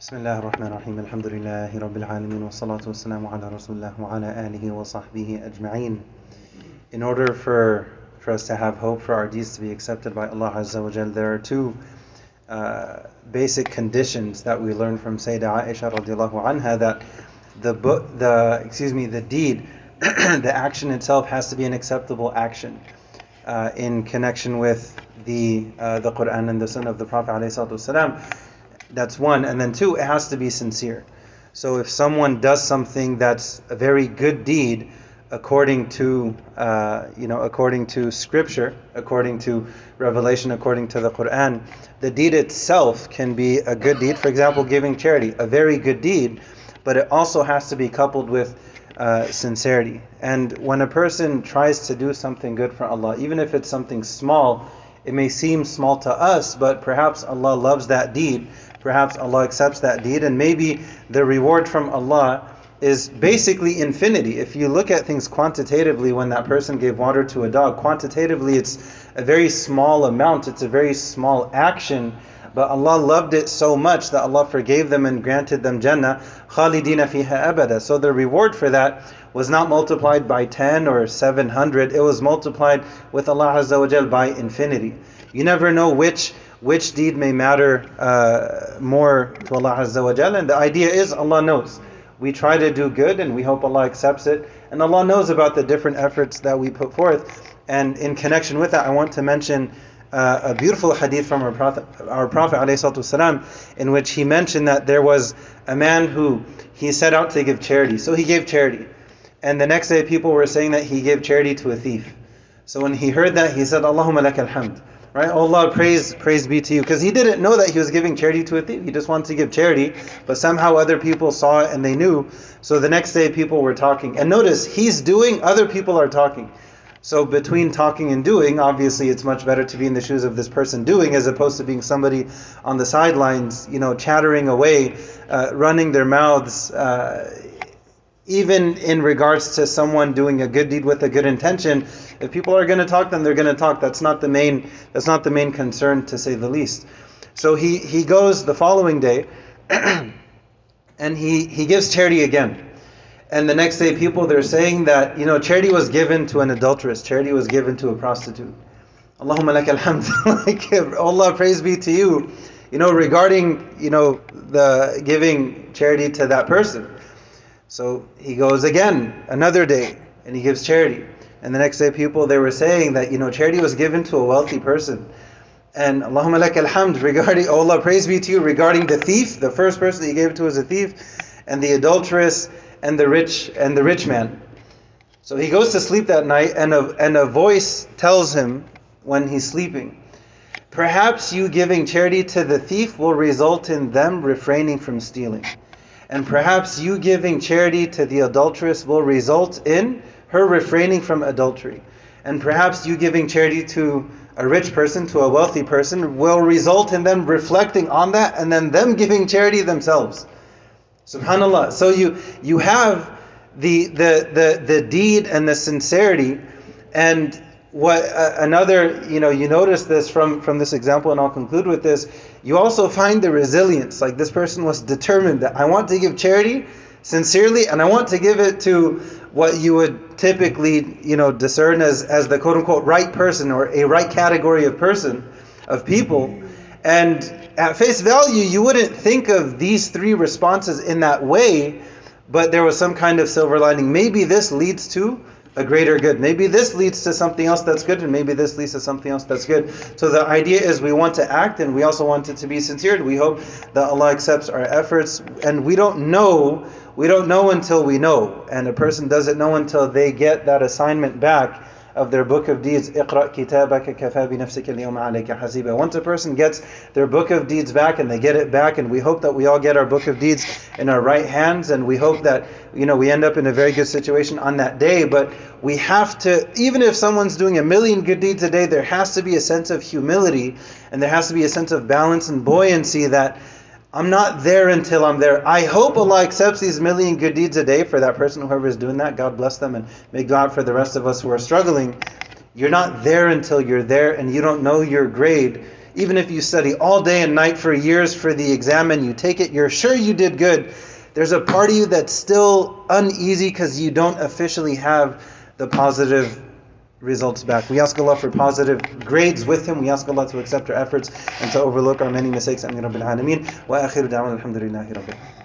بسم الله الرحمن الرحيم الحمد لله رب العالمين والصلاة والسلام على رسول الله وعلى آله وصحبه أجمعين In order for, for us to have hope for our deeds to be accepted by Allah Azza wa Jal, there are two uh, basic conditions that we learn from Sayyidah Aisha radiallahu anha that the book, the excuse me, the deed, the action itself has to be an acceptable action uh, in connection with the uh, the Quran and the Sunnah of the Prophet alayhi salatu that's one. And then two, it has to be sincere. So if someone does something that's a very good deed, according to uh, you know according to scripture according to revelation according to the quran the deed itself can be a good deed for example giving charity a very good deed but it also has to be coupled with uh, sincerity and when a person tries to do something good for allah even if it's something small it may seem small to us but perhaps allah loves that deed perhaps Allah accepts that deed, and maybe the reward from Allah is basically infinity. If you look at things quantitatively, when that person gave water to a dog, quantitatively it's a very small amount, it's a very small action. But Allah loved it so much that Allah forgave them and granted them Jannah, khalidina fiha. So the reward for that was not multiplied by 10 or 700, it was multiplied with Allah Azza wa by infinity. You never know which which deed may matter uh, more to Allah Azza wa Jal. And the idea is Allah knows. We try to do good and we hope Allah accepts it. And Allah knows about the different efforts that we put forth. And in connection with that, I want to mention uh, a beautiful hadith from our Prophet, our Prophet ﷺ, in which he mentioned that there was a man who he set out to give charity. So he gave charity. And the next day, people were saying that he gave charity to a thief. So when he heard that, he said, Allahumma lak alhamd. Right? Oh Allah, praise, praise be to you. Because he didn't know that he was giving charity to a thief. He just wanted to give charity, but somehow other people saw it and they knew. So the next day people were talking. And notice, he's doing, other people are talking. So between talking and doing, obviously it's much better to be in the shoes of this person doing as opposed to being somebody on the sidelines, you know, chattering away, uh, running their mouths. Uh, even in regards to someone doing a good deed with a good intention, if people are going to talk, then they're going to talk. That's not the main. That's not the main concern, to say the least. So he he goes the following day, and he he gives charity again. And the next day, people they're saying that you know charity was given to an adulteress, charity was given to a prostitute. Allahumma lak alhamd. Allah praise be to you. You know regarding you know the giving charity to that person. So he goes again another day and he gives charity. And the next day, people they were saying that you know charity was given to a wealthy person. And Allahumma lak alhamd regarding oh Allah praise be to you regarding the thief, the first person that he gave it to was a thief, and the adulteress and the rich and the rich man. So he goes to sleep that night, and a and a voice tells him when he's sleeping, perhaps you giving charity to the thief will result in them refraining from stealing. And perhaps you giving charity to the adulteress will result in her refraining from adultery. And perhaps you giving charity to a rich person, to a wealthy person, will result in them reflecting on that and then them giving charity themselves. Subhanallah. So you you have the the the, the deed and the sincerity and what uh, another you know you notice this from from this example and I'll conclude with this. You also find the resilience. Like this person was determined that I want to give charity sincerely and I want to give it to what you would typically you know discern as as the quote unquote right person or a right category of person of people. And at face value you wouldn't think of these three responses in that way but there was some kind of silver lining. Maybe this leads to a greater good. Maybe this leads to something else that's good, and maybe this leads to something else that's good. So the idea is we want to act, and we also want it to be sincere. We hope that Allah accepts our efforts, and we don't know. We don't know until we know, and a person doesn't know until they get that assignment back of their book of deeds. اقرأ كتابك كفى بنفسك اليوم عليك حسيبا. Once a person gets their book of deeds back and they get it back, and we hope that we all get our book of deeds in our right hands, and we hope that you know we end up in a very good situation on that day. But we have to, even if someone's doing a million good deeds a day, there has to be a sense of humility, and there has to be a sense of balance and buoyancy that. I'm not there until I'm there. I hope Allah accepts these million good deeds a day for that person, whoever is doing that. God bless them and may God for the rest of us who are struggling. You're not there until you're there and you don't know your grade. even if you study all day and night for years for the exam and you take it, you're sure you did good. There's a part of you that's still uneasy because you don't officially have the positive results back. We ask Allah for positive grades with Him. We ask Allah to accept our efforts and to overlook our many mistakes. Amin Rabbil Alameen. Wa akhiru da'wan alhamdulillahi rabbil